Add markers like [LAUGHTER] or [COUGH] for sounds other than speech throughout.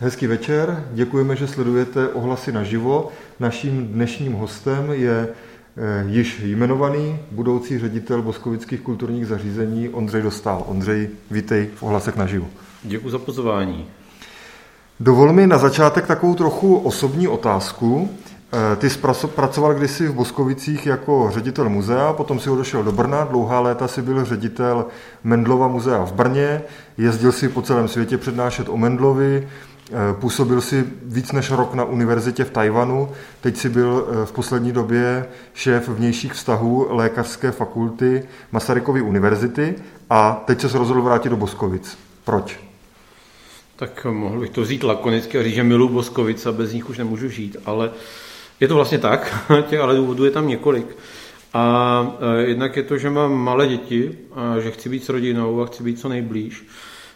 Hezký večer, děkujeme, že sledujete ohlasy naživo. Naším dnešním hostem je eh, již jmenovaný budoucí ředitel boskovických kulturních zařízení Ondřej Dostál. Ondřej, vítej v ohlasech naživo. Děkuji za pozvání. Dovol mi na začátek takovou trochu osobní otázku. Eh, ty jsi pracoval kdysi v Boskovicích jako ředitel muzea, potom si odešel do Brna, dlouhá léta si byl ředitel Mendlova muzea v Brně, jezdil si po celém světě přednášet o Mendlovi, působil si víc než rok na univerzitě v Tajvanu, teď si byl eh, v poslední době šéf vnějších vztahů lékařské fakulty Masarykovy univerzity a teď se rozhodl vrátit do Boskovic. Proč? Tak mohl bych to říct lakonicky a říct, že miluji Boskovic a bez nich už nemůžu žít, ale je to vlastně tak, [LAUGHS] těch ale důvodů je tam několik. A e, jednak je to, že mám malé děti a že chci být s rodinou a chci být co nejblíž.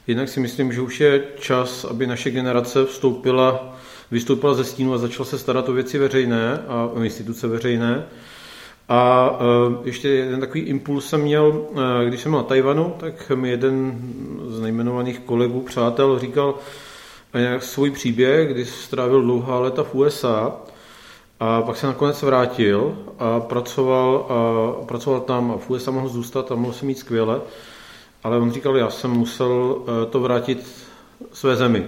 Jednak si myslím, že už je čas, aby naše generace vstoupila, vystoupila ze stínu a začala se starat o věci veřejné a o instituce veřejné. A e, ještě jeden takový impuls jsem měl, e, když jsem na Tajvanu, tak mi jeden z nejmenovaných kolegů, přátel říkal svůj příběh, kdy strávil dlouhá léta v USA a pak se nakonec vrátil a pracoval, a pracoval tam a v USA mohl zůstat a mohl se mít skvěle, ale on říkal, já jsem musel eh, to vrátit své zemi.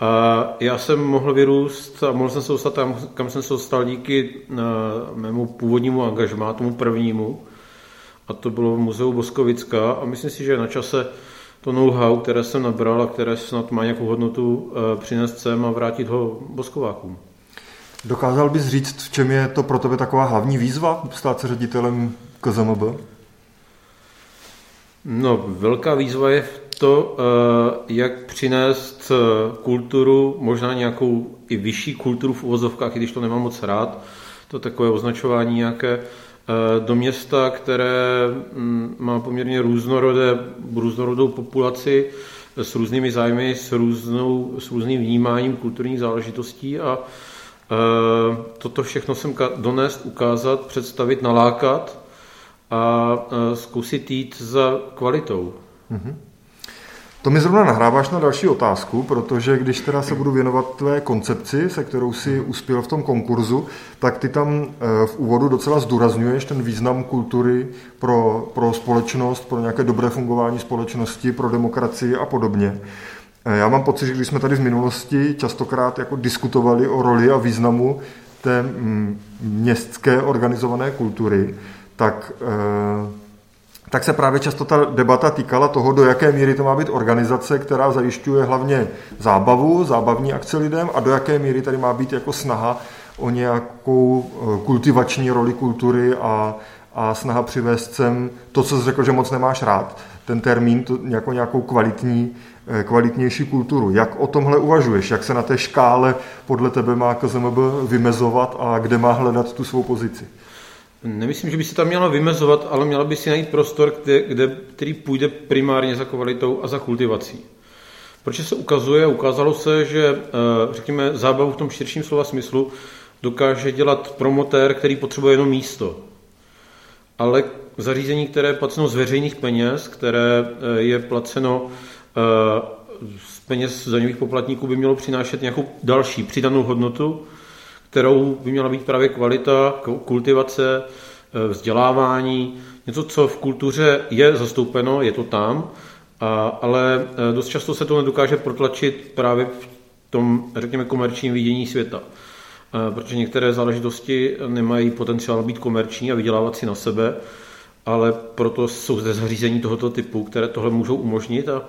A já jsem mohl vyrůst a mohl jsem se dostat tam, kam jsem se dostal díky eh, mému původnímu angažmá, tomu prvnímu. A to bylo v muzeu Boskovická a myslím si, že na čase to know-how, které jsem nabral a které snad má nějakou hodnotu, eh, přinést sem a vrátit ho Boskovákům. Dokázal bys říct, v čem je to pro tebe taková hlavní výzva stát se ředitelem KZMB? No, velká výzva je v to, eh, jak přinést eh, kulturu, možná nějakou i vyšší kulturu v uvozovkách, i když to nemám moc rád, to takové označování nějaké, eh, do města, které mm, má poměrně různorodé, různorodou populaci s různými zájmy, s, různou, s různým vnímáním kulturních záležitostí a toto všechno jsem donést, ukázat, představit, nalákat a eh, zkusit jít za kvalitou. Mm-hmm. To mi zrovna nahráváš na další otázku, protože když teda se budu věnovat tvé koncepci, se kterou si uspěl v tom konkurzu, tak ty tam eh, v úvodu docela zdůrazňuješ ten význam kultury pro, pro společnost, pro nějaké dobré fungování společnosti, pro demokracii a podobně. Eh, já mám pocit, že když jsme tady v minulosti častokrát jako diskutovali o roli a významu té mm, městské organizované kultury, tak, eh, tak se právě často ta debata týkala toho, do jaké míry to má být organizace, která zajišťuje hlavně zábavu, zábavní akce lidem a do jaké míry tady má být jako snaha o nějakou eh, kultivační roli kultury a, a snaha přivést sem to, co jsi řekl, že moc nemáš rád, ten termín, to, jako nějakou kvalitní Eh, kvalitnější kulturu. Jak o tomhle uvažuješ? Jak se na té škále podle tebe má KZMB vymezovat a kde má hledat tu svou pozici? Nemyslím, že by se tam měla vymezovat, ale měla by si najít prostor, kde, kde, který půjde primárně za kvalitou a za kultivací. Proč se ukazuje, ukázalo se, že eh, řekněme, zábavu v tom širším slova smyslu dokáže dělat promotér, který potřebuje jenom místo. Ale zařízení, které je placeno z veřejných peněz, které eh, je placeno Eh, z peněz daňových poplatníků by mělo přinášet nějakou další přidanou hodnotu, kterou by měla být právě kvalita, kultivace, eh, vzdělávání, něco, co v kultuře je zastoupeno, je to tam, a, ale eh, dost často se to nedokáže protlačit právě v tom, řekněme, komerčním vidění světa. Protože některé záležitosti nemají potenciál být komerční a vydělávat si na sebe, ale proto jsou zde zařízení tohoto typu, které tohle můžou umožnit a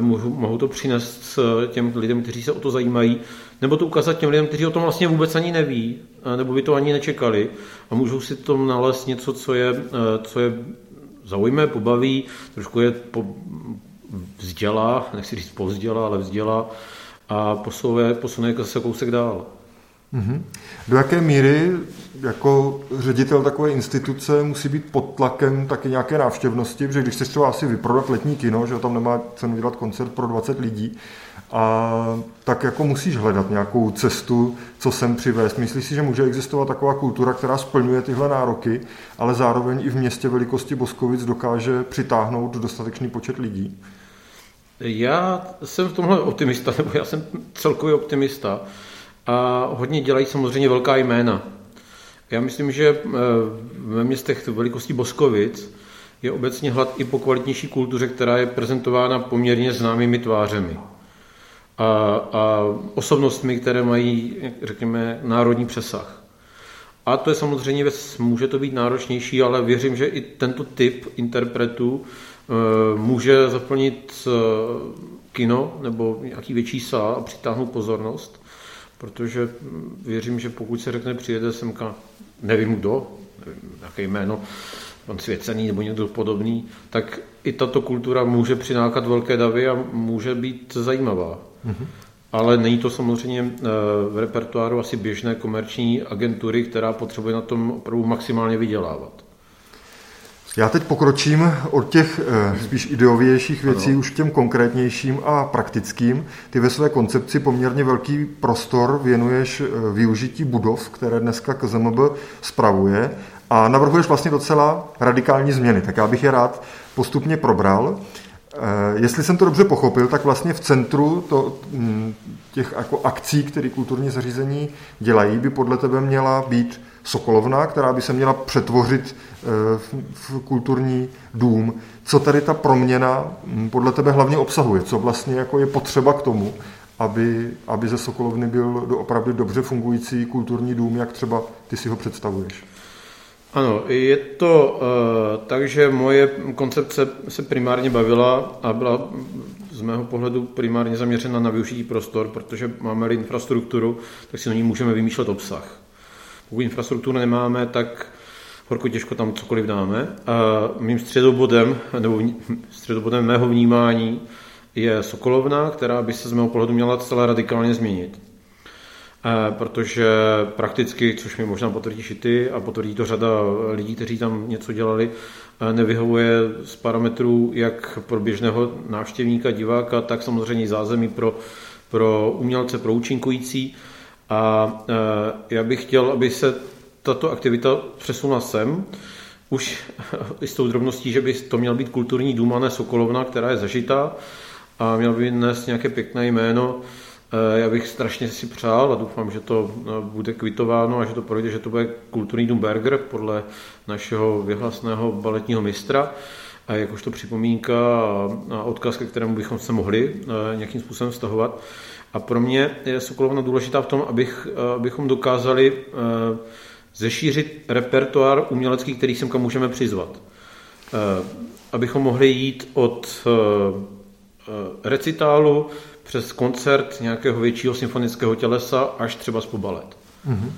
mohou, to přinést těm lidem, kteří se o to zajímají, nebo to ukázat těm lidem, kteří o tom vlastně vůbec ani neví, nebo by to ani nečekali a můžou si tom nalézt něco, co je, co je zaujme, pobaví, trošku je po, vzdělá, nechci říct pozdělá, ale vzdělá a posune, posune se kousek dál. Mm-hmm. Do jaké míry jako ředitel takové instituce musí být pod tlakem taky nějaké návštěvnosti, protože když chceš třeba asi vyprodat letní kino, že tam nemá cenu dělat koncert pro 20 lidí, a tak jako musíš hledat nějakou cestu, co sem přivést. Myslíš si, že může existovat taková kultura, která splňuje tyhle nároky, ale zároveň i v městě velikosti Boskovic dokáže přitáhnout dostatečný počet lidí? Já jsem v tomhle optimista, nebo já jsem celkově optimista a hodně dělají samozřejmě velká jména. Já myslím, že eh, ve městech velikosti Boskovic je obecně hlad i po kvalitnější kultuře, která je prezentována poměrně známými tvářemi a, a osobnostmi, které mají, řekněme, národní přesah. A to je samozřejmě, může to být náročnější, ale věřím, že i tento typ interpretů eh, může zaplnit eh, kino nebo nějaký větší sál a přitáhnout pozornost, protože hm, věřím, že pokud se řekne přijede semka, nevím kdo, nevím, jaké jméno, pan Svěcený nebo někdo podobný, tak i tato kultura může přinákat velké davy a může být zajímavá. Mm-hmm. Ale není to samozřejmě eh, v repertoáru asi běžné komerční agentury, která potřebuje na tom opravdu maximálně vydělávat. Já teď pokročím od těch eh, spíš ideovějších věcí ano. už k těm konkrétnějším a praktickým. Ty ve své koncepci poměrně velký prostor věnuješ eh, využití budov, které dneska KZMB spravuje a navrhuješ vlastně docela radikální změny. Tak já bych je rád postupně probral. Eh, jestli jsem to dobře pochopil, tak vlastně v centru to, hm, těch jako akcí, které kulturní zařízení dělají, by podle tebe měla být Sokolovna, která by se měla přetvořit eh, v kulturní dům. Co tady ta proměna hm, podle tebe hlavně obsahuje? Co vlastně jako je potřeba k tomu, aby, aby ze Sokolovny byl opravdu dobře fungující kulturní dům, jak třeba ty si ho představuješ? Ano, je to uh, tak, že moje koncepce se primárně bavila a byla z mého pohledu primárně zaměřena na využití prostor, protože máme infrastrukturu, tak si na ní můžeme vymýšlet obsah. Pokud infrastrukturu nemáme, tak horko těžko tam cokoliv dáme. A mým středobodem, nebo středobodem mého vnímání je Sokolovna, která by se z mého pohledu měla celé radikálně změnit. Protože prakticky, což mi možná potvrdíš i ty a potvrdí to řada lidí, kteří tam něco dělali, nevyhovuje z parametrů jak pro běžného návštěvníka, diváka, tak samozřejmě zázemí pro, pro umělce, pro účinkující. A eh, já bych chtěl, aby se tato aktivita přesunula sem, už [LAUGHS] i s tou drobností, že by to měl být kulturní dům, a ne Sokolovna, která je zažitá a měl by dnes nějaké pěkné jméno, Eh, já bych strašně si přál a doufám, že to eh, bude kvitováno a že to projde, že to bude kulturní dům Berger podle našeho vyhlasného baletního mistra. A jakožto připomínka a odkaz, ke kterému bychom se mohli nějakým způsobem vztahovat. A pro mě je Sokolovna důležitá v tom, abych, abychom dokázali zešířit repertoár umělecký, který semka můžeme přizvat. Abychom mohli jít od recitálu přes koncert nějakého většího symfonického tělesa až třeba po balet. Mm-hmm.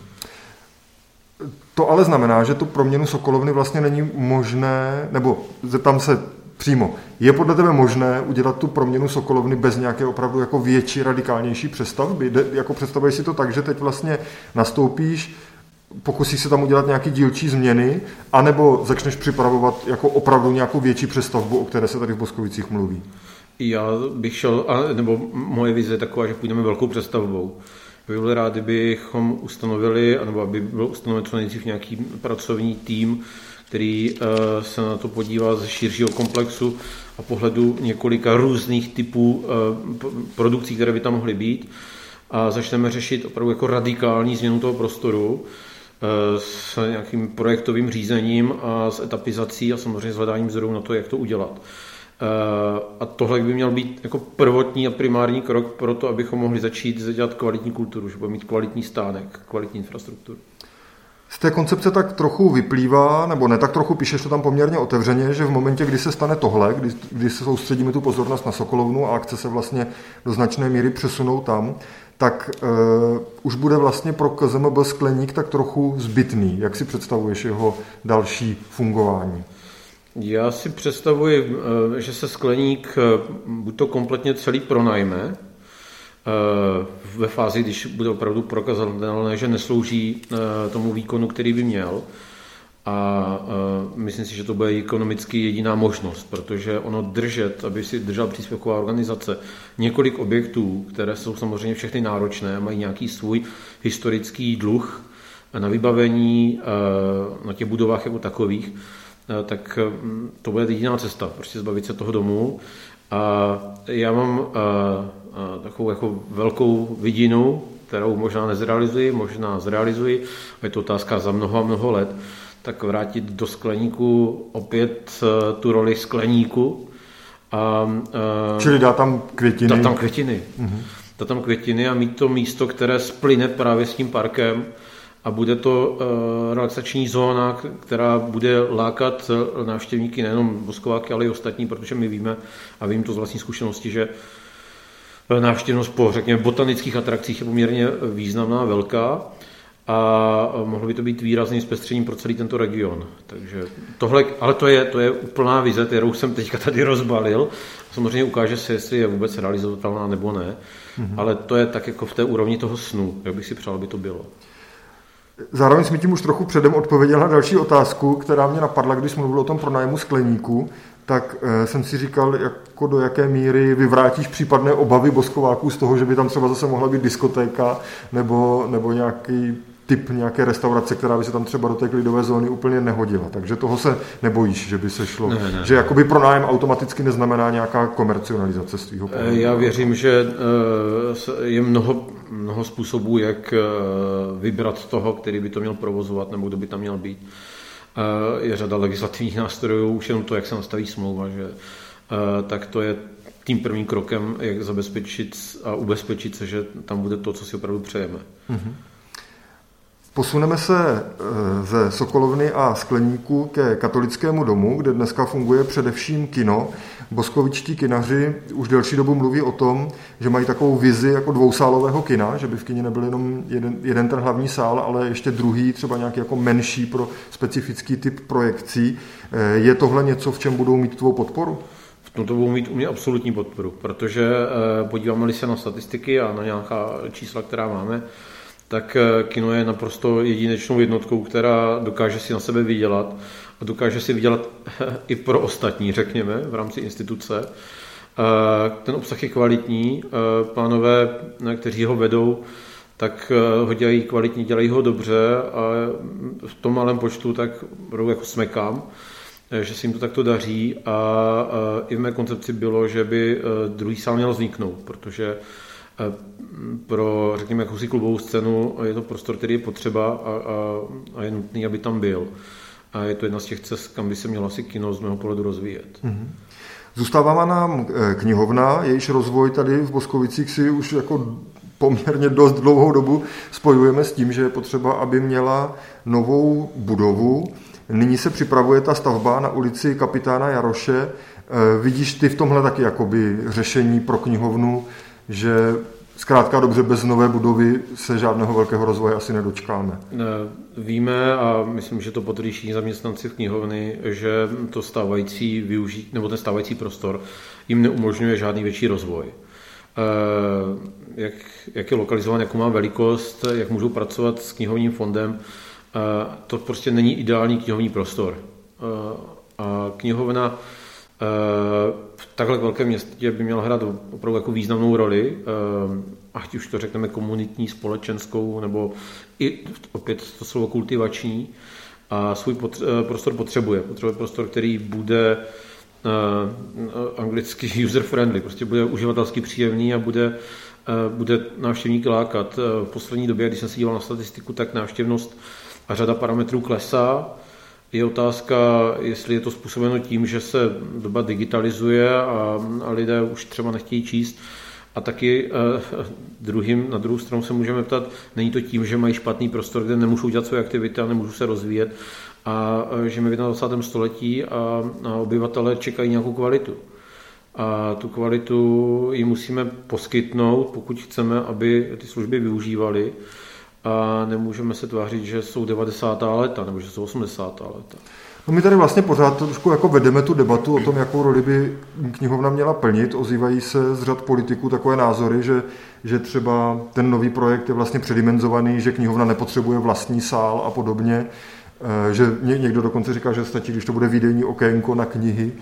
To ale znamená, že tu proměnu Sokolovny vlastně není možné, nebo zeptám se přímo, je podle tebe možné udělat tu proměnu Sokolovny bez nějaké opravdu jako větší, radikálnější přestavby? De, jako představuješ si to tak, že teď vlastně nastoupíš, pokusíš se tam udělat nějaké dílčí změny, anebo začneš připravovat jako opravdu nějakou větší přestavbu, o které se tady v Boskovicích mluví? Já bych šel, nebo moje vize je taková, že půjdeme velkou přestavbou. Bych byl rád, kdybychom ustanovili, nebo aby byl ustanoven co nejdřív nějaký pracovní tým, který eh, se na to podívá ze širšího komplexu a pohledu několika různých typů eh, produkcí, které by tam mohly být. A začneme řešit opravdu jako radikální změnu toho prostoru eh, s nějakým projektovým řízením a s etapizací a samozřejmě s hledáním zdrojů na to, jak to udělat. A tohle by měl být jako prvotní a primární krok pro to, abychom mohli začít dělat kvalitní kulturu, že budeme mít kvalitní stánek, kvalitní infrastrukturu. Z té koncepce tak trochu vyplývá, nebo ne tak trochu, píšeš to tam poměrně otevřeně, že v momentě, kdy se stane tohle, kdy, kdy se soustředíme tu pozornost na Sokolovnu a akce se vlastně do značné míry přesunou tam, tak uh, už bude vlastně pro KZMB skleník tak trochu zbytný. Jak si představuješ jeho další fungování? Já si představuji, eh, že se skleník eh, buď to kompletně celý pronajme, ve fázi, když bude opravdu prokazatelné, že neslouží tomu výkonu, který by měl. A myslím si, že to bude ekonomicky jediná možnost, protože ono držet, aby si držel příspěvková organizace, několik objektů, které jsou samozřejmě všechny náročné, mají nějaký svůj historický dluh na vybavení na těch budovách jako takových, Eh, tak mm, to bude jediná cesta, prostě zbavit se toho domu A já mám takovou jako velkou vidinu, kterou možná nezrealizuji, možná zrealizuji, a je to otázka za mnoho a mnoho let, tak vrátit do skleníku opět tu roli skleníku. A, a, Čili dá tam květiny? Dá tam květiny. Mm-hmm. Dá tam květiny a mít to místo, které splyne právě s tím parkem, a bude to uh, relaxační zóna, která bude lákat návštěvníky nejenom Boskováky, ale i ostatní, protože my víme, a vím to z vlastní zkušenosti, že návštěvnost po, řekněme, botanických atrakcích je poměrně významná, velká a mohlo by to být výrazným zpestřením pro celý tento region. Takže tohle, ale to je, to je úplná vize, kterou jsem teďka tady rozbalil. Samozřejmě ukáže se, jestli je vůbec realizovatelná nebo ne, mm-hmm. ale to je tak jako v té úrovni toho snu, jak bych si přál, aby to bylo. Zároveň jsme tím už trochu předem odpověděl na další otázku, která mě napadla, když mluvil o tom pronájmu skleníku, tak e, jsem si říkal, jako do jaké míry vyvrátíš případné obavy boskováků z toho, že by tam třeba zase mohla být diskotéka nebo, nebo nějaký typ nějaké restaurace, která by se tam třeba do té klidové zóny úplně nehodila. Takže toho se nebojíš, že by se šlo. Ne, ne, že jakoby pronájem automaticky neznamená nějaká komercionalizace svého pohledu. Já věřím, že eh, je mnoho, mnoho způsobů, jak eh, vybrat toho, který by to měl provozovat nebo kdo by tam měl být. Eh, je řada legislativních nástrojů, už jenom to, jak se nastaví smlouva, že tak to je tím prvním krokem, jak zabezpečit a ubezpečit se, že tam bude to, co si opravdu přejeme. Mm-hmm. Posuneme se eh, ze Sokolovny a Skleníku ke katolickému domu, kde dneska funguje především kino. Boskovičtí kinaři už delší dobu mluví o tom, že mají takovou vizi jako dvousálového kina, že by v kině nebyl jenom jeden, jeden ten hlavní sál, ale ještě druhý, třeba nějaký jako menší pro specifický typ projekcí. Eh, je tohle něco, v čem budou mít tvou podporu? V tomto budou mít u mě absolutní podporu, protože eh, podíváme-li se na statistiky a na nějaká čísla, která máme, tak eh, kino je naprosto jedinečnou jednotkou, která dokáže si na sebe vydělat a dokáže si vydělat [LAUGHS] i pro ostatní, řekněme, v rámci instituce. Eh, ten obsah je kvalitní, eh, pánové, kteří ho vedou, tak ho dělají kvalitně, dělají ho dobře a v tom malém počtu tak budou jako smekám, že se jim to takto daří a i v mé koncepci bylo, že by druhý sál měl vzniknout, protože pro, řekněme, jakousi klubovou scénu je to prostor, který je potřeba a, a, a je nutný, aby tam byl. A je to jedna z těch cest, kam by se mělo asi kino z mého pohledu rozvíjet. Mm-hmm. Zůstává nám eh, knihovna, jejíž rozvoj tady v Boskovicích si už jako poměrně dost dlouhou dobu spojujeme s tím, že je potřeba, aby měla novou budovu. Nyní se připravuje ta stavba na ulici kapitána Jaroše. Eh, vidíš ty v tomhle taky jakoby řešení pro knihovnu, že zkrátka dobře bez nové budovy se žádného velkého rozvoje asi nedočkáme. Víme a myslím, že to potvrdí zaměstnanci v knihovny, že to stávající využít, nebo ten stávající prostor jim neumožňuje žádný větší rozvoj. Eh, jak, jak je lokalizován, jakou má velikost, jak můžou pracovat s knihovním fondem, eh, to prostě není ideální knihovní prostor. Eh, a knihovna v takhle velkém městě by měla hrát opravdu jako významnou roli, eh, ať už to řekneme komunitní, společenskou, nebo i opět to slovo kultivační. A svůj eh, prostor potřebuje. Potřebuje prostor, který bude eh, anglicky [LAUGHS] user-friendly, prostě bude uživatelsky příjemný a bude, bude návštěvníky lákat. V poslední době, když jsem se díval na statistiku, tak návštěvnost a řada parametrů klesá, je otázka, jestli je to způsobeno tím, že se doba digitalizuje a, a lidé už třeba nechtějí číst. A taky eh, druhým, na druhou stranu se můžeme ptat, není to tím, že mají špatný prostor, kde nemůžou dělat své aktivity a nemůžou se rozvíjet a žijeme v 21. století a, a obyvatele čekají nějakou kvalitu. A tu kvalitu jim musíme poskytnout, pokud chceme, aby ty služby využívali a nemůžeme se tvářit, že jsou 90. léta nebo že jsou 80. léta. No my tady vlastně pořád trošku jako vedeme tu debatu o tom, jakou roli by knihovna měla plnit. Ozývají se z řad politiků takové názory, že, že třeba ten nový projekt je vlastně předimenzovaný, že knihovna nepotřebuje vlastní sál a podobně. Eh, že někdo dokonce říká, že stačí, když to bude výdejní okénko na knihy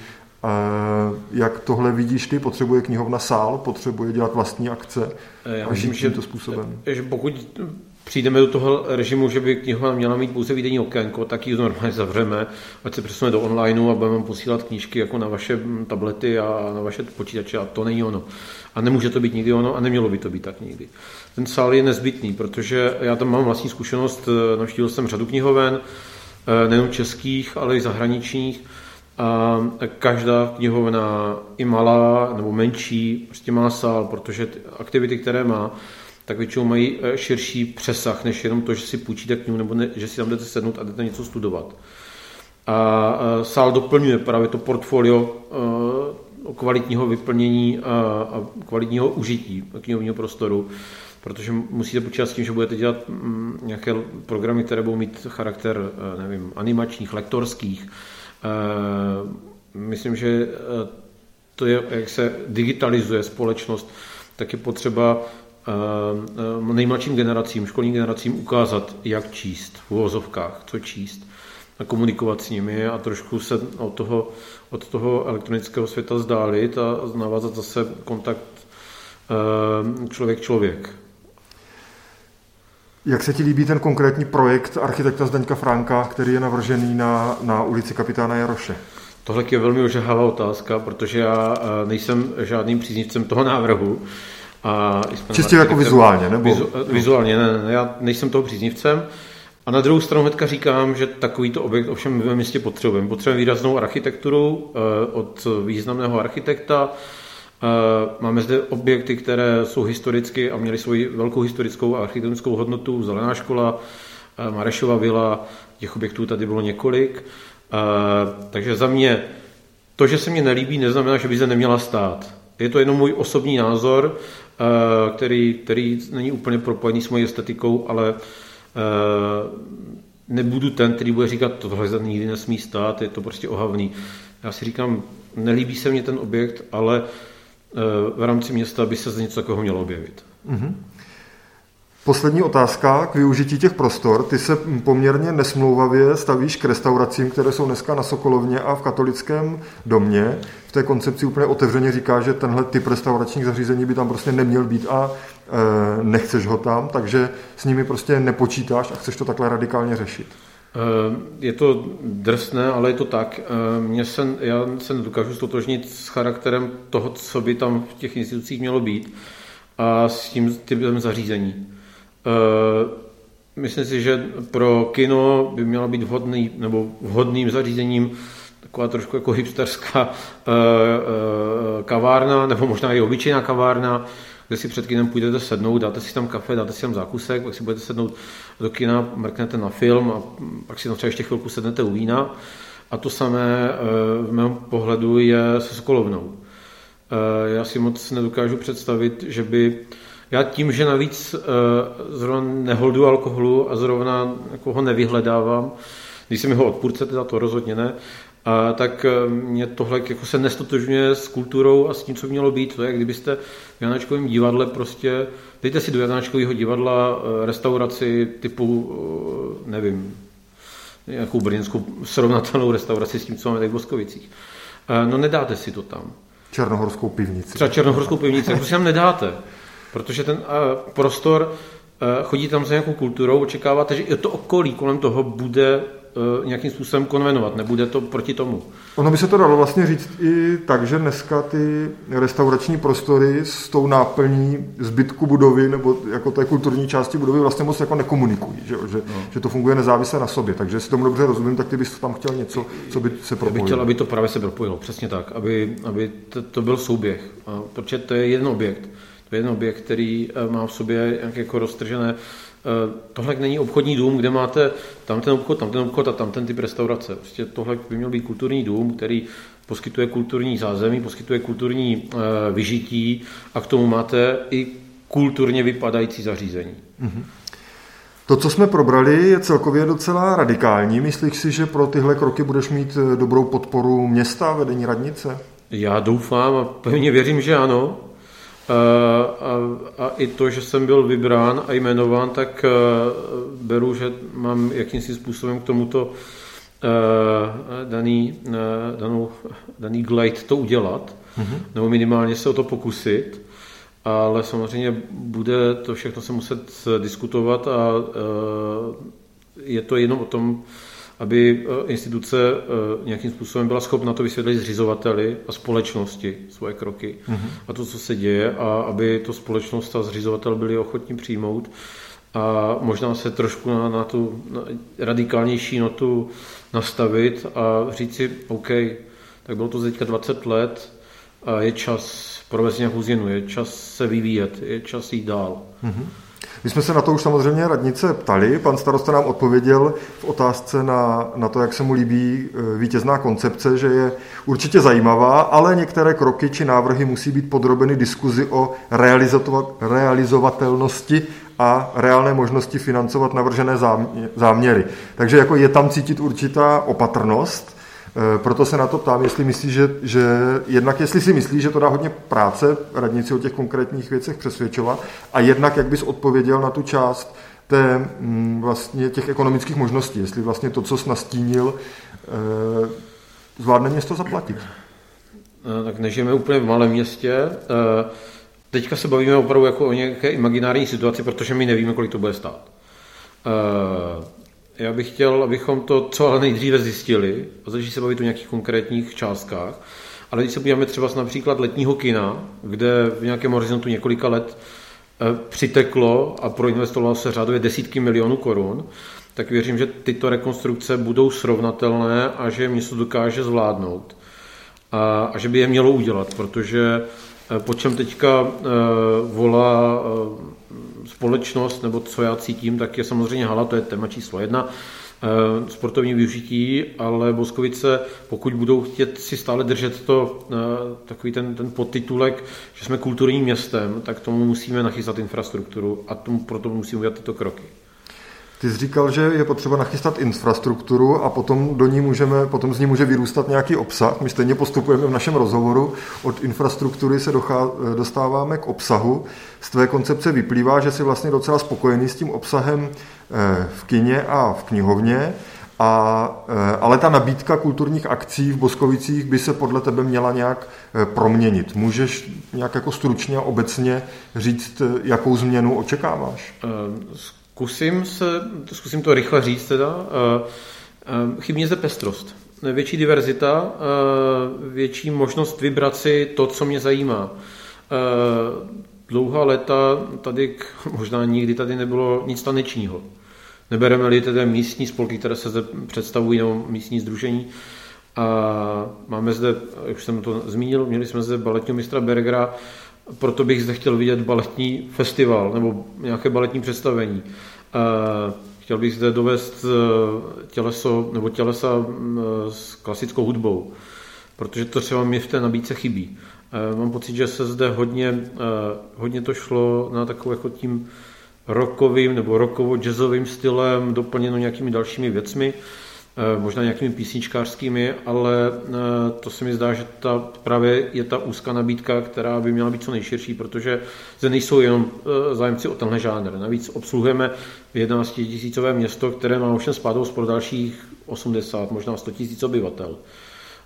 Jak tohle vidíš ty? Potřebuje knihovna sál? Potřebuje dělat vlastní akce? Já a myslím, žít tímto způsobem? že pokud přijdeme do toho režimu, že by knihovna měla mít pouze výdenní okénko, tak ji normálně zavřeme, ať se přesune do onlineu a budeme posílat knížky jako na vaše tablety a na vaše počítače a to není ono. A nemůže to být nikdy ono a nemělo by to být tak nikdy. Ten sál je nezbytný, protože já tam mám vlastní zkušenost, navštívil jsem řadu knihoven, nejen českých, ale i zahraničních, a každá knihovna, i malá nebo menší, prostě má sál, protože ty aktivity, které má, tak většinou mají e, širší přesah, než jenom to, že si půjčíte knihu nebo ne, že si tam jdete sednout a jdete něco studovat. A sál doplňuje právě to portfolio e, kvalitního vyplnění a kvalitního užití knihovního prostoru, protože musíte počítat s tím, že budete dělat mm, nějaké programy, které budou mít charakter, nevím, animačních, lektorských, Myslím, že to je, jak se digitalizuje společnost, tak je potřeba nejmladším generacím, školním generacím ukázat, jak číst v uvozovkách, co číst a komunikovat s nimi a trošku se od toho, od toho elektronického světa zdálit a navázat zase kontakt člověk-člověk. Jak se ti líbí ten konkrétní projekt architekta Zdeňka Franka, který je navržený na, na ulici kapitána Jaroše? Tohle je velmi ožehavá otázka, protože já nejsem žádným příznivcem toho návrhu. A Čistě jako vizuálně, nebo? Vizu, vizuálně, ne, ne, já nejsem toho příznivcem. A na druhou stranu hnedka říkám, že takovýto objekt ovšem ve městě potřebujeme. Potřebujeme výraznou architekturu eh, od významného architekta, Máme zde objekty, které jsou historicky a měly svoji velkou historickou a architektonickou hodnotu. Zelená škola, Marešova vila, těch objektů tady bylo několik. Takže za mě to, že se mi nelíbí, neznamená, že by se neměla stát. Je to jenom můj osobní názor, který, který není úplně propojený s mojí estetikou, ale nebudu ten, který bude říkat, tohle se nikdy nesmí stát, je to prostě ohavný. Já si říkám, nelíbí se mně ten objekt, ale v rámci města by se z něco takového mělo objevit. Mm-hmm. Poslední otázka k využití těch prostor. Ty se poměrně nesmlouvavě stavíš k restauracím, které jsou dneska na Sokolovně a v katolickém domě. V té koncepci úplně otevřeně říká, že tenhle typ restauračních zařízení by tam prostě neměl být a e, nechceš ho tam, takže s nimi prostě nepočítáš a chceš to takhle radikálně řešit. Eh, je to drsné, ale je to tak. Eh, mě se, já se nedokážu stotožnit s charakterem toho, co by tam v těch institucích mělo být a s tím typem zařízení. Eh, myslím si, že pro kino by měla být vhodný, nebo vhodným zařízením taková trošku jako hipsterská kavárna, nebo možná i obyčejná kavárna, kde si před kinem půjdete sednout, dáte si tam kafe, dáte si tam zákusek, pak si budete sednout do kina, mrknete na film a pak si tam třeba ještě chvilku sednete u vína. A to samé eh, v mém pohledu je se Sokolovnou. Eh, já si moc nedokážu představit, že by já tím, že navíc eh, zrovna neholdu alkoholu a zrovna jako ho nevyhledávám, když jsem jeho odpůrce, teda to rozhodně ne, a tak eh, mě tohle jako se nestotožňuje s kulturou a s tím, co mělo být. To je, kdybyste v Janáčkovém divadle prostě, dejte si do Janáčkového divadla eh, restauraci typu, nevím, nějakou brněnskou srovnatelnou restauraci s tím, co máme tady v Boskovicích. No nedáte si to tam. Černohorskou pivnici. Třeba Černohorskou pivnici, prostě tam nedáte. Protože ten prostor chodí tam za nějakou kulturou, očekáváte, že i to okolí kolem toho bude Eh, nějakým způsobem konvenovat, nebude to proti tomu. Ono by se to dalo vlastně říct i tak, že dneska ty restaurační prostory s tou náplní zbytku budovy nebo jako té kulturní části budovy vlastně moc jako nekomunikují, že, že, no. že to funguje nezávisle na sobě. Takže jestli tomu dobře rozumím, tak ty bys tam chtěl něco, co by se propojilo. Já bych chtěl, aby to právě se propojilo, přesně tak, aby, aby to, to byl souběh. A protože to je jeden objekt. Jeden objekt, který eh, má v sobě nějaké jako roztržené Eh, tohle není obchodní dům, kde máte tam ten obchod, tam ten obchod a tam ten typ restaurace. Prostě tohle by měl být kulturní dům, který poskytuje kulturní zázemí, poskytuje kulturní eh, vyžití a k tomu máte i kulturně vypadající zařízení. Mm-hmm. To, co jsme probrali, je celkově docela radikální. Myslíš si, že pro tyhle kroky budeš mít dobrou podporu města, vedení radnice? Já doufám a pevně věřím, že ano. A, a, a i to, že jsem byl vybrán a jmenován, tak beru, že mám jakýmsi způsobem k tomuto daný, danou, daný glide to udělat, mm-hmm. nebo minimálně se o to pokusit, ale samozřejmě bude to všechno se muset diskutovat a je to jenom o tom, aby eh, instituce eh, nějakým způsobem byla schopna to vysvětlit zřizovateli a společnosti svoje kroky mm-hmm. a to, co se děje a aby to společnost a zřizovatel byli ochotní přijmout a možná se trošku na, na tu na radikálnější notu nastavit a říct si, OK, tak bylo to teďka 20 let a je čas provést nějakou změnu, je čas se vyvíjet, je čas jít dál. Mm-hmm. My jsme se na to už samozřejmě radnice ptali. Pan starosta nám odpověděl v otázce na, na to, jak se mu líbí e, vítězná koncepce, že je určitě zajímavá, ale některé kroky či návrhy musí být podrobeny diskuzi o realizovatelnosti a reálné možnosti financovat navržené záměry. Takže jako je tam cítit určitá opatrnost, proto se na to ptám, jestli myslí, že, že jednak jestli si myslí, že to dá hodně práce radnici o těch konkrétních věcech přesvědčovat a jednak jak bys odpověděl na tu část té, mm, vlastně těch ekonomických možností, jestli vlastně to, co jsi nastínil, eh, zvládne město zaplatit. Eh, tak nežijeme úplně v malém městě. Teďka se bavíme opravdu jako o nějaké imaginární situaci, protože my nevíme, kolik to bude stát. Já bych chtěl, abychom to co ale nejdříve zjistili a začali se bavit o nějakých konkrétních částkách. Ale když se podíváme třeba například letního kina, kde v nějakém horizontu několika let eh, přiteklo a proinvestovalo se řádově desítky milionů korun, tak věřím, že tyto rekonstrukce budou srovnatelné a že je město dokáže zvládnout. A, a že by je mělo udělat, protože eh, po čem teďka uh, volá společnost, nebo co já cítím, tak je samozřejmě hala, to je téma číslo jedna, eh, sportovní využití, ale Boskovice, pokud budou chtět si stále držet to, eh, takový ten, ten podtitulek, že jsme kulturním městem, tak tomu musíme nachystat infrastrukturu a tomu, proto musíme udělat tyto kroky. Ty jsi říkal, že je potřeba nachystat infrastrukturu a potom, do ní můžeme, potom z ní může vyrůstat nějaký obsah. My stejně postupujeme v našem rozhovoru. Od infrastruktury se dochá, dostáváme k obsahu. Z tvé koncepce vyplývá, že jsi vlastně docela spokojený s tím obsahem eh, v kině a v knihovně. A, eh, ale ta nabídka kulturních akcí v Boskovicích by se podle tebe měla nějak eh, proměnit. Můžeš nějak jako stručně a obecně říct, jakou změnu očekáváš? Zkusím, se, zkusím to rychle říct teda. Eh, eh, chybí zde pestrost. Větší diverzita, eh, větší možnost vybrat si to, co mě zajímá. Dlouhá léta tady, [LAUGHS] možná nikdy tady nebylo nic tanečního. Nebereme-li tedy místní spolky, které se zde představují, nebo místní združení. A máme zde, jak už jsem to zmínil, měli jsme zde baletního mistra Bergera, proto bych zde chtěl vidět baletní festival nebo nějaké baletní představení. Chtěl bych zde dovést eh, těleso nebo tělesa mm, s klasickou hudbou, protože to třeba mi v té nabídce chybí. Eh, mám pocit, že se zde hodně, eh, hodně to šlo na takovou jako tím rockovým nebo rockovo-jazzovým stylem, doplněno nějakými dalšími věcmi. Eh, možná nějakými písničkářskými, ale eh, to se mi zdá, že ta právě je ta úzká nabídka, která by měla být co nejširší, protože zde nejsou jenom eh, zájemci o tenhle žánr. Navíc obsluhujeme 11 tisícové město, které má už spádovost pro dalších 80, možná 100 tisíc obyvatel.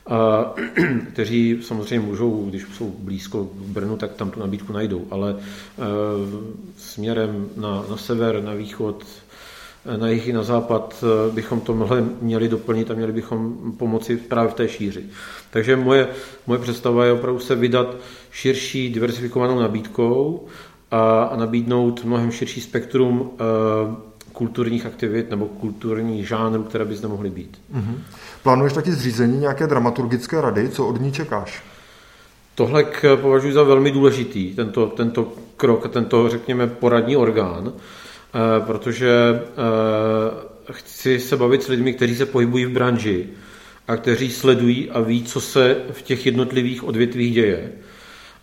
A, [CLEARS THROAT] kteří samozřejmě můžou, když jsou blízko v Brnu, tak tam tu nabídku najdou, ale e, směrem na, na sever, na východ, na jih i na západ eh, bychom to měli doplnit a měli bychom pomoci právě v té šíři. Takže moje, moje představa je opravdu se vydat širší diversifikovanou nabídkou a, a nabídnout mnohem širší spektrum uh, kulturních aktivit nebo kulturních žánrů, které by zde mohly být. Mm-hmm. Plánuješ taky zřízení nějaké dramaturgické rady? Co od ní čekáš? Tohle považuji za velmi důležitý, tento, tento krok, tento, řekněme, poradní orgán, Eh, protože eh, chci se bavit s lidmi, kteří se pohybují v branži a kteří sledují a ví, co se v těch jednotlivých odvětvích děje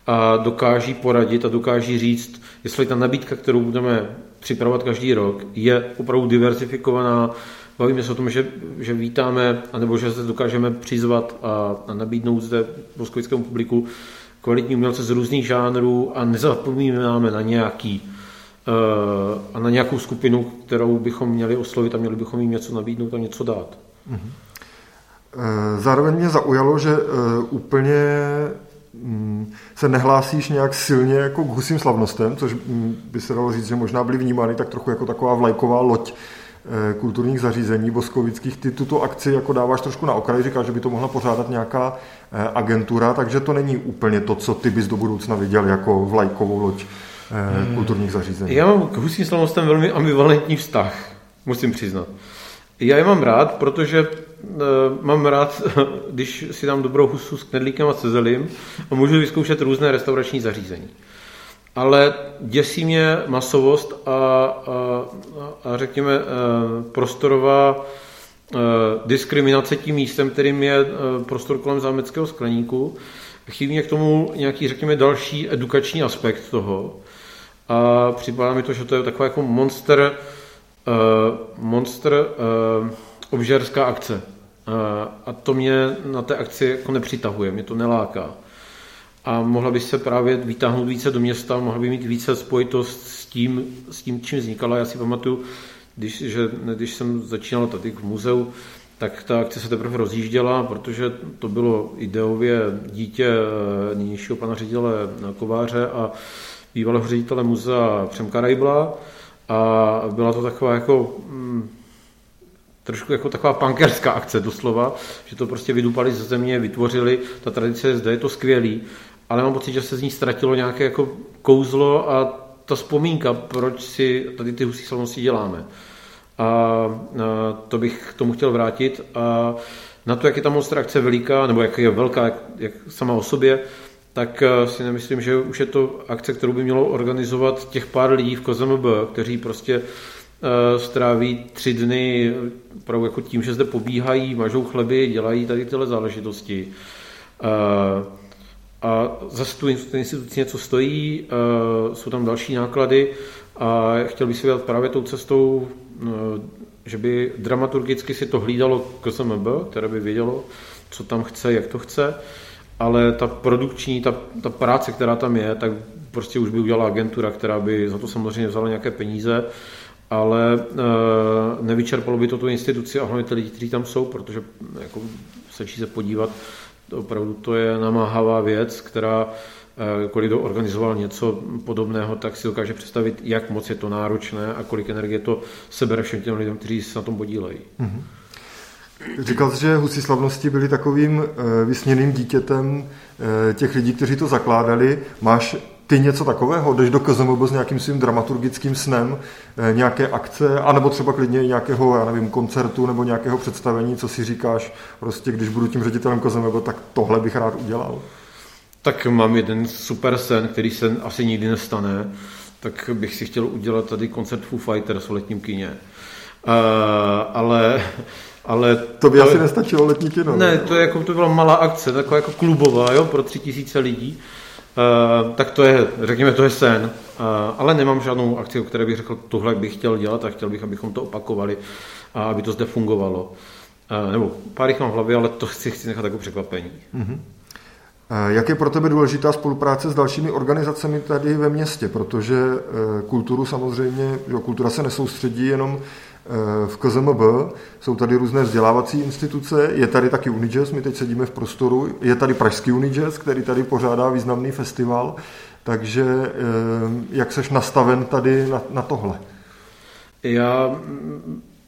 a dokáží poradit a dokáží říct, jestli ta nabídka, kterou budeme připravovat každý rok, je opravdu diversifikovaná. Bavíme se o tom, že, že vítáme, anebo že se dokážeme přizvat a, a nabídnout zde boskovickému publiku kvalitní umělce z různých žánrů a nezapomínáme na nějaký Eh, a na nějakou skupinu, kterou bychom měli oslovit a měli bychom jim něco nabídnout a něco dát. Mm-hmm. Zároveň mě zaujalo, že úplně mm, se nehlásíš nějak silně jako k husím slavnostem, což mm, by se dalo říct, že možná byly vnímány tak trochu jako taková vlajková loď Eh, kulturních zařízení boskovických. Ty tuto akci jako dáváš trošku na okraj, říkáš, že by to mohla pořádat nějaká eh, agentura, takže to není úplně to, co ty bys do budoucna viděl jako vlajkovou loď eh, hmm. kulturních zařízení. Já mám k husím slavnostem velmi ambivalentní vztah, musím přiznat. Já je mám rád, protože mám rád, [LAUGHS] když si dám dobrou husu s knedlíkem a cezelím a můžu vyzkoušet různé restaurační zařízení ale děsí mě masovost a, a, a řekněme e, prostorová diskriminace tím místem, kterým je prostor kolem zámeckého skleníku. Chybí mě k tomu nějaký, řekněme, další edukační aspekt toho. A připadá mi to, že to je taková jako monster, monster obžerská akce. A to mě na té akci jako nepřitahuje, mě to neláká a mohla by se právě vytáhnout více do města, mohla by mít více spojitost s tím, s tím čím vznikala. Já si pamatuju, když, že, když jsem začínal tady v muzeu, tak ta akce se teprve rozjížděla, protože to bylo ideově dítě nynějšího pana ředitele Kováře a bývalého ředitele muzea Přemka Rajbla a byla to taková jako mm, trošku jako taková punkerská akce doslova, že to prostě vydupali ze země, vytvořili, ta tradice je zde, je to skvělý, ale mám pocit, že se z ní ztratilo nějaké jako kouzlo a ta vzpomínka, proč si tady ty husí slavnosti děláme. A, a to bych k tomu chtěl vrátit. A na to, jak je ta monstrakce veliká, nebo jak je velká jak, jak sama o sobě, tak si nemyslím, že už je to akce, kterou by mělo organizovat těch pár lidí v KZMB, kteří prostě uh, stráví tři dny opravdu jako tím, že zde pobíhají, mažou chleby, dělají tady tyhle záležitosti. A zase tu instituci něco stojí, eh, jsou tam další náklady a chtěl bych si vydat právě tou cestou, eh, že by dramaturgicky si to hlídalo KSMB, které by vědělo, co tam chce, jak to chce, ale ta produkční, ta, ta práce, která tam je, tak prostě už by udělala agentura, která by za to samozřejmě vzala nějaké peníze, ale e, nevyčerpalo by to tu instituci a hlavně ty lidi, kteří tam jsou, protože jako, se se podívat, to opravdu to je namáhavá věc, která eh, kolik kdo organizoval něco podobného, tak si dokáže představit, jak moc je to náročné a kolik energie to sebere všem těm lidem, kteří se na tom podílejí. Mm-hmm. Říkal jsi, že husí slavnosti byli takovým eh, vysněným dítětem eh, těch lidí, kteří to zakládali. Máš ty něco takového? Jdeš do KZMB s nějakým svým dramaturgickým snem, eh, nějaké akce, anebo třeba klidně nějakého, já nevím, koncertu nebo nějakého představení, co si říkáš, prostě když budu tím ředitelem KZMB, tak tohle bych rád udělal? Tak mám jeden super sen, který se asi nikdy nestane, tak bych si chtěl udělat tady koncert Foo Fighters v letním kině. Uh, ale ale to by to asi nestačilo letní kino. Ne, to, je jako, to byla malá akce, taková jako klubová, jo, pro tři tisíce lidí. Uh, tak to je, řekněme, to je sen. Uh, ale nemám žádnou akci, o které bych řekl, tohle bych chtěl dělat a chtěl bych, abychom to opakovali a aby to zde fungovalo. Uh, nebo pár jich mám v hlavě, ale to chci, chci nechat jako překvapení. Uh-huh. Jak je pro tebe důležitá spolupráce s dalšími organizacemi tady ve městě? Protože kulturu samozřejmě, jo, kultura se nesoustředí jenom v KZMB, jsou tady různé vzdělávací instituce, je tady taky Unijazz, my teď sedíme v prostoru, je tady Pražský Unijazz, který tady pořádá významný festival, takže eh, jak seš nastaven tady na, na tohle? Já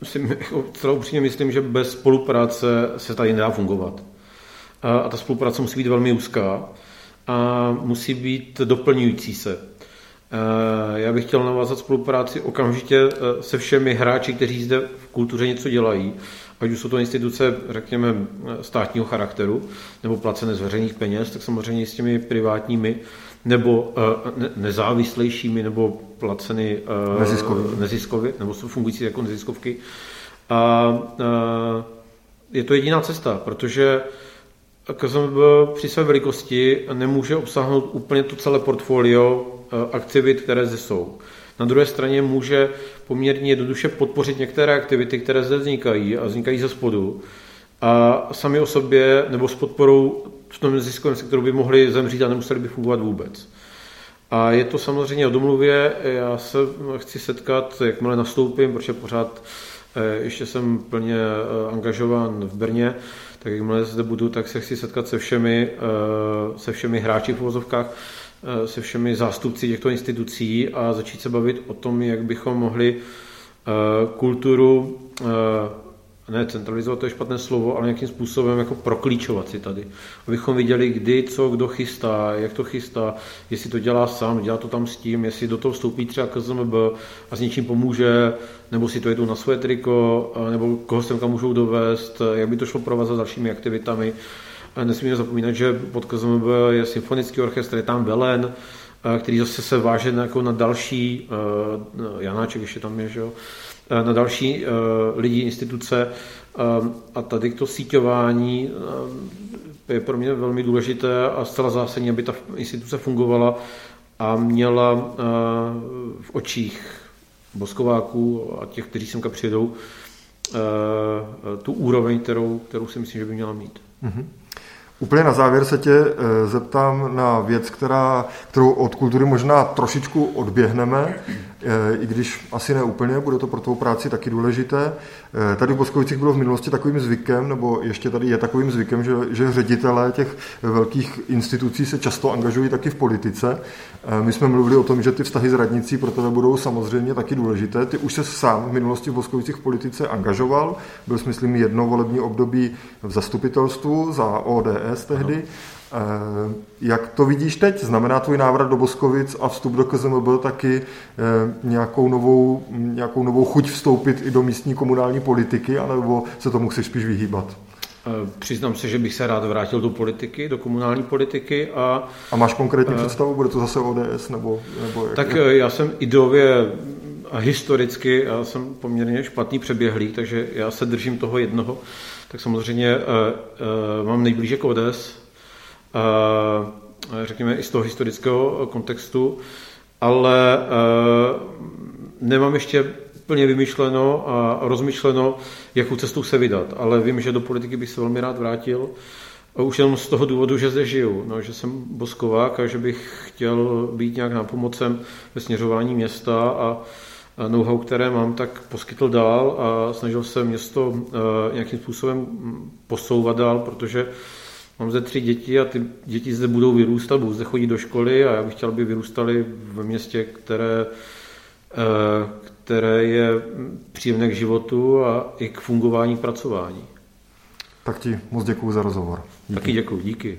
si celou upřímně myslím, že bez spolupráce se tady nedá fungovat. A ta spolupráce musí být velmi úzká a musí být doplňující se. Eh, já bych chtěl navázat spolupráci okamžitě eh, se všemi hráči, kteří zde v kultuře něco dělají, ať už jsou to instituce, řekněme, státního charakteru, nebo placené z veřejných peněz, tak samozřejmě s těmi privátními, nebo eh, nezávislejšími, nebo placeny neziskově, nebo jsou fungující jako neziskovky. A je to jediná cesta, protože KZMB při své velikosti nemůže obsáhnout úplně to celé portfolio Eh, aktivit, které zde jsou. Na druhé straně může poměrně jednoduše podpořit některé aktivity, které zde vznikají a vznikají ze spodu a sami o sobě nebo s podporou v tom neziskovém sektoru by mohli zemřít a nemuseli by fungovat vůbec. A je to samozřejmě o domluvě. Já se chci setkat, jakmile nastoupím, protože pořád eh, ještě jsem plně eh, angažován v Brně, tak jakmile zde budu, tak se chci setkat se všemi, se všemi hráči v uvozovkách, se všemi zástupci těchto institucí a začít se bavit o tom, jak bychom mohli kulturu ne centralizovat, to je špatné slovo, ale nějakým způsobem jako proklíčovat si tady. Abychom viděli, kdy, co, kdo chystá, jak to chystá, jestli to dělá sám, dělá to tam s tím, jestli do toho vstoupí třeba KZMB a s něčím pomůže, nebo si to jedou na své triko, nebo koho sem kam můžou dovést, jak by to šlo provázat s dalšími aktivitami. Nesmíme zapomínat, že pod KZMB je symfonický orchestr, je tam Velen, který zase se váže na, jako na další, Janáček ještě tam je, že jo, na další eh, lidi, instituce. Eh, a tady to síťování je pro mě velmi důležité a zcela zásadní, aby ta instituce fungovala a měla v očích boskováků a těch, kteří semka přijedou, tu úroveň, kterou, kterou si myslím, že by měla mít. Mm-hmm. Úplně na závěr se tě eh, zeptám na věc, která, kterou od kultury možná trošičku odběhneme, eh, i když asi ne úplně, bude to pro tvou práci taky důležité. Eh, tady v Boskovicích bylo v minulosti takovým zvykem, nebo ještě tady je takovým zvykem, že, že ředitelé těch velkých institucí se často angažují taky v politice. My jsme mluvili o tom, že ty vztahy s radnicí pro tebe budou samozřejmě taky důležité. Ty už se sám v minulosti v Boskovicích v politice angažoval, byl jsi, myslím, jedno volební období v zastupitelstvu za ODS tehdy. Ano. Jak to vidíš teď? Znamená tvůj návrat do Boskovic a vstup do KZMB taky nějakou novou, nějakou novou chuť vstoupit i do místní komunální politiky, anebo se tomu chceš spíš vyhýbat? Eh, přiznám se, že bych se rád vrátil do politiky, do komunální politiky. A, a máš konkrétní uh, představu? Bude to zase ODS? Nebo, nebo jak, tak? Eh, já jsem ideově a historicky já jsem poměrně špatný přeběhlý, takže já se držím toho jednoho. Tak samozřejmě mám nejblíže k ODS, řekněme i z toho historického kontextu, ale uh, nemám ještě plně vymyšleno a rozmyšleno, jakou cestou se vydat. Ale vím, že do politiky bych se velmi rád vrátil. A už jenom z toho důvodu, že zde žiju, no, že jsem boskovák a že bych chtěl být nějak nápomocem ve směřování města a know-how, které mám, tak poskytl dál a snažil se město uh, nějakým způsobem posouvat dál, protože mám zde tři děti a ty děti zde budou vyrůstat, budou zde chodit do školy a já bych chtěl, aby vyrůstali v městě, které, uh, které je příjemné k životu a i k fungování pracování. Tak ti moc děkuji za rozhovor. Díky. Taky děkuji, díky.